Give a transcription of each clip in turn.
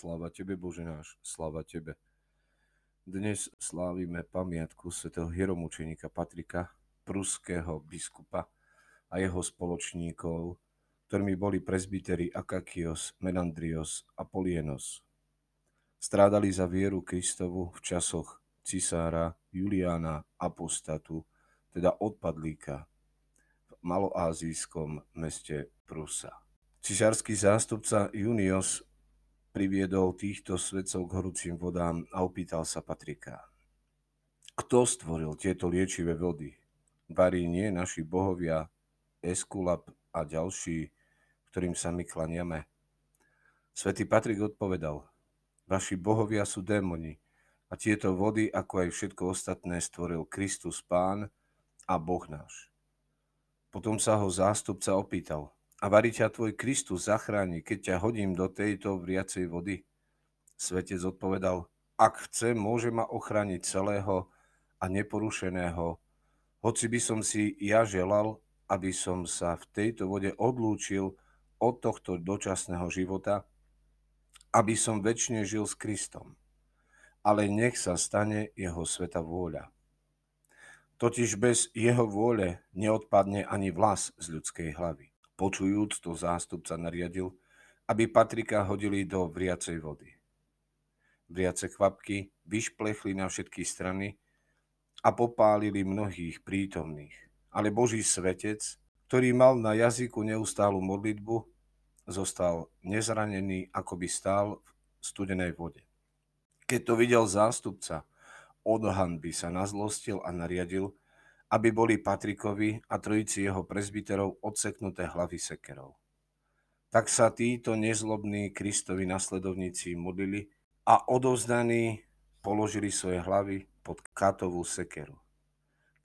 Sláva Tebe, Bože náš, sláva Tebe. Dnes slávime pamiatku svätého hieromučeníka Patrika, pruského biskupa a jeho spoločníkov, ktorými boli prezbiteri Akakios, Menandrios a Polienos. Strádali za vieru Kristovu v časoch cisára Juliána Apostatu, teda odpadlíka, v maloázijskom meste Prusa. Cisársky zástupca Junios priviedol týchto svedcov k horúcim vodám a opýtal sa Patrika. Kto stvoril tieto liečivé vody? Varí nie naši bohovia Eskulap a ďalší, ktorým sa my klaniame? Svetý Patrik odpovedal, vaši bohovia sú démoni a tieto vody, ako aj všetko ostatné, stvoril Kristus Pán a Boh náš. Potom sa ho zástupca opýtal, a varí ťa tvoj Kristus zachráni, keď ťa hodím do tejto vriacej vody? Svetec odpovedal, ak chce, môže ma ochrániť celého a neporušeného, hoci by som si ja želal, aby som sa v tejto vode odlúčil od tohto dočasného života, aby som väčšine žil s Kristom. Ale nech sa stane jeho sveta vôľa. Totiž bez jeho vôle neodpadne ani vlas z ľudskej hlavy. Počujúc to zástupca nariadil, aby Patrika hodili do vriacej vody. Vriace kvapky vyšplechli na všetky strany a popálili mnohých prítomných. Ale Boží svetec, ktorý mal na jazyku neustálu modlitbu, zostal nezranený, ako by stál v studenej vode. Keď to videl zástupca, od hanby sa nazlostil a nariadil, aby boli Patrikovi a trojici jeho prezbiterov odseknuté hlavy sekerov. Tak sa títo nezlobní Kristovi nasledovníci modlili a odovzdaní položili svoje hlavy pod katovú sekeru.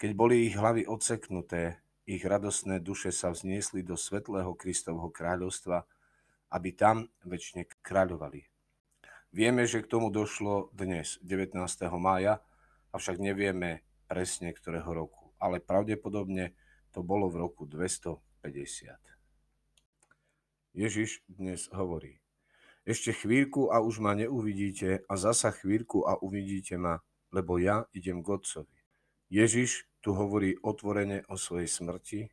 Keď boli ich hlavy odseknuté, ich radostné duše sa vzniesli do svetlého Kristovho kráľovstva, aby tam väčšine kráľovali. Vieme, že k tomu došlo dnes, 19. mája, avšak nevieme presne ktorého roku ale pravdepodobne to bolo v roku 250. Ježiš dnes hovorí, ešte chvíľku a už ma neuvidíte a zasa chvíľku a uvidíte ma, lebo ja idem k Otcovi. Ježiš tu hovorí otvorene o svojej smrti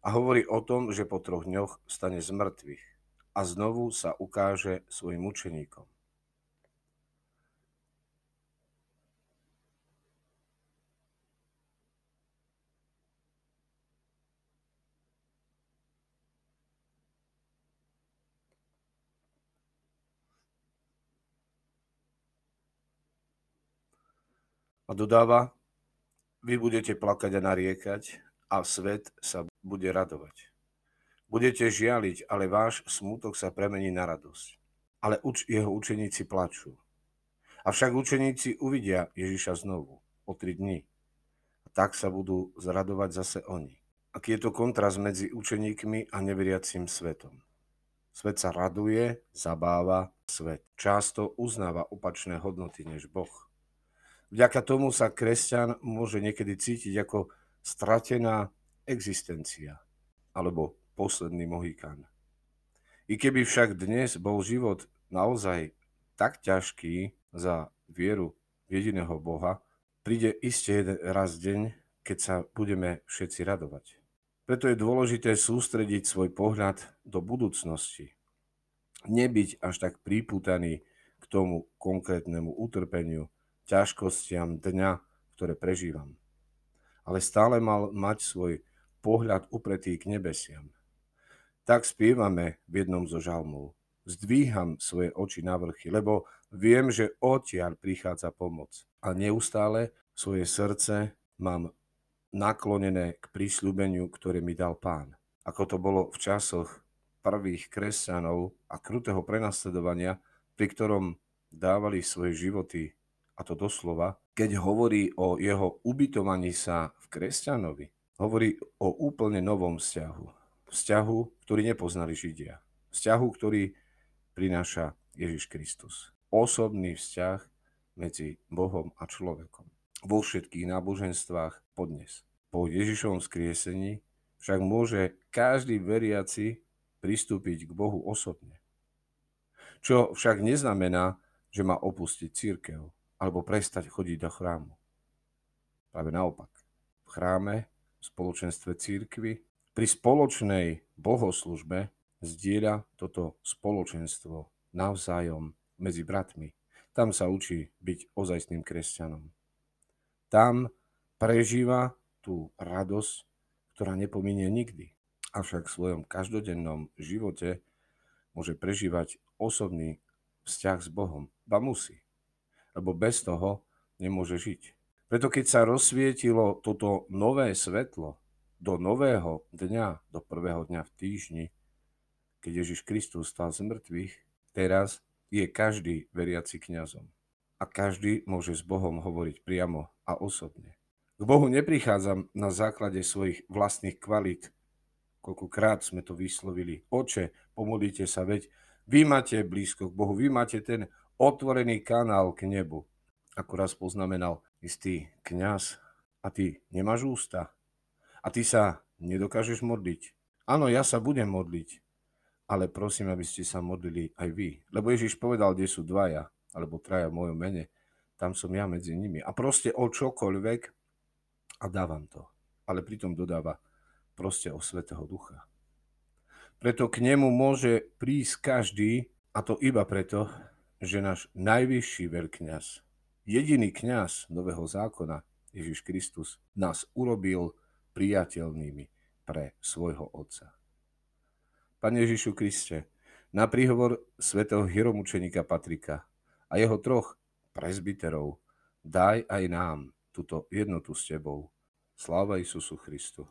a hovorí o tom, že po troch dňoch stane z mŕtvych a znovu sa ukáže svojim učeníkom. A dodáva, vy budete plakať a nariekať a svet sa bude radovať. Budete žialiť, ale váš smútok sa premení na radosť. Ale uč- jeho učeníci plačú. Avšak učeníci uvidia Ježiša znovu o tri dní. A tak sa budú zradovať zase oni. Aký je to kontrast medzi učeníkmi a neveriacím svetom. Svet sa raduje, zabáva, svet často uznáva opačné hodnoty než Boh. Vďaka tomu sa kresťan môže niekedy cítiť ako stratená existencia alebo posledný mohikán. I keby však dnes bol život naozaj tak ťažký za vieru jediného Boha, príde iste jeden raz deň, keď sa budeme všetci radovať. Preto je dôležité sústrediť svoj pohľad do budúcnosti. Nebyť až tak príputaný k tomu konkrétnemu utrpeniu, ťažkostiam dňa, ktoré prežívam. Ale stále mal mať svoj pohľad upretý k nebesiam. Tak spievame v jednom zo žalmov. Zdvíham svoje oči na vrchy, lebo viem, že odtiaľ prichádza pomoc. A neustále svoje srdce mám naklonené k prísľubeniu, ktoré mi dal pán. Ako to bolo v časoch prvých kresťanov a krutého prenasledovania, pri ktorom dávali svoje životy a to doslova, keď hovorí o jeho ubytovaní sa v kresťanovi, hovorí o úplne novom vzťahu. Vzťahu, ktorý nepoznali Židia. Vzťahu, ktorý prináša Ježiš Kristus. Osobný vzťah medzi Bohom a človekom. Vo všetkých náboženstvách podnes. Po Ježišovom skriesení však môže každý veriaci pristúpiť k Bohu osobne. Čo však neznamená, že má opustiť církev alebo prestať chodiť do chrámu. Práve naopak. V chráme, v spoločenstve církvy, pri spoločnej bohoslužbe zdieľa toto spoločenstvo navzájom medzi bratmi. Tam sa učí byť ozajstným kresťanom. Tam prežíva tú radosť, ktorá nepominie nikdy. Avšak v svojom každodennom živote môže prežívať osobný vzťah s Bohom. Ba musí. Lebo bez toho nemôže žiť. Preto keď sa rozsvietilo toto nové svetlo do nového dňa, do prvého dňa v týždni, keď Ježiš Kristus stal z mŕtvych, teraz je každý veriaci kňazom. A každý môže s Bohom hovoriť priamo a osobne. K Bohu neprichádzam na základe svojich vlastných kvalít. Koľkokrát sme to vyslovili. Oče, pomodlite sa, veď vy máte blízko k Bohu, vy máte ten otvorený kanál k nebu. Ako raz poznamenal istý kňaz, a ty nemáš ústa. A ty sa nedokážeš modliť. Áno, ja sa budem modliť, ale prosím, aby ste sa modlili aj vy. Lebo Ježiš povedal, kde sú dvaja, alebo traja v mojom mene, tam som ja medzi nimi. A proste o čokoľvek, a dávam to. Ale pritom dodáva proste o Svetého Ducha. Preto k nemu môže prísť každý, a to iba preto, že náš najvyšší veľkňaz, jediný kňaz Nového zákona, Ježiš Kristus, nás urobil priateľnými pre svojho Otca. Pane Ježišu Kriste, na príhovor svätého hieromučenika Patrika a jeho troch prezbiterov daj aj nám túto jednotu s Tebou. Sláva Isusu Christu.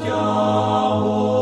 Share.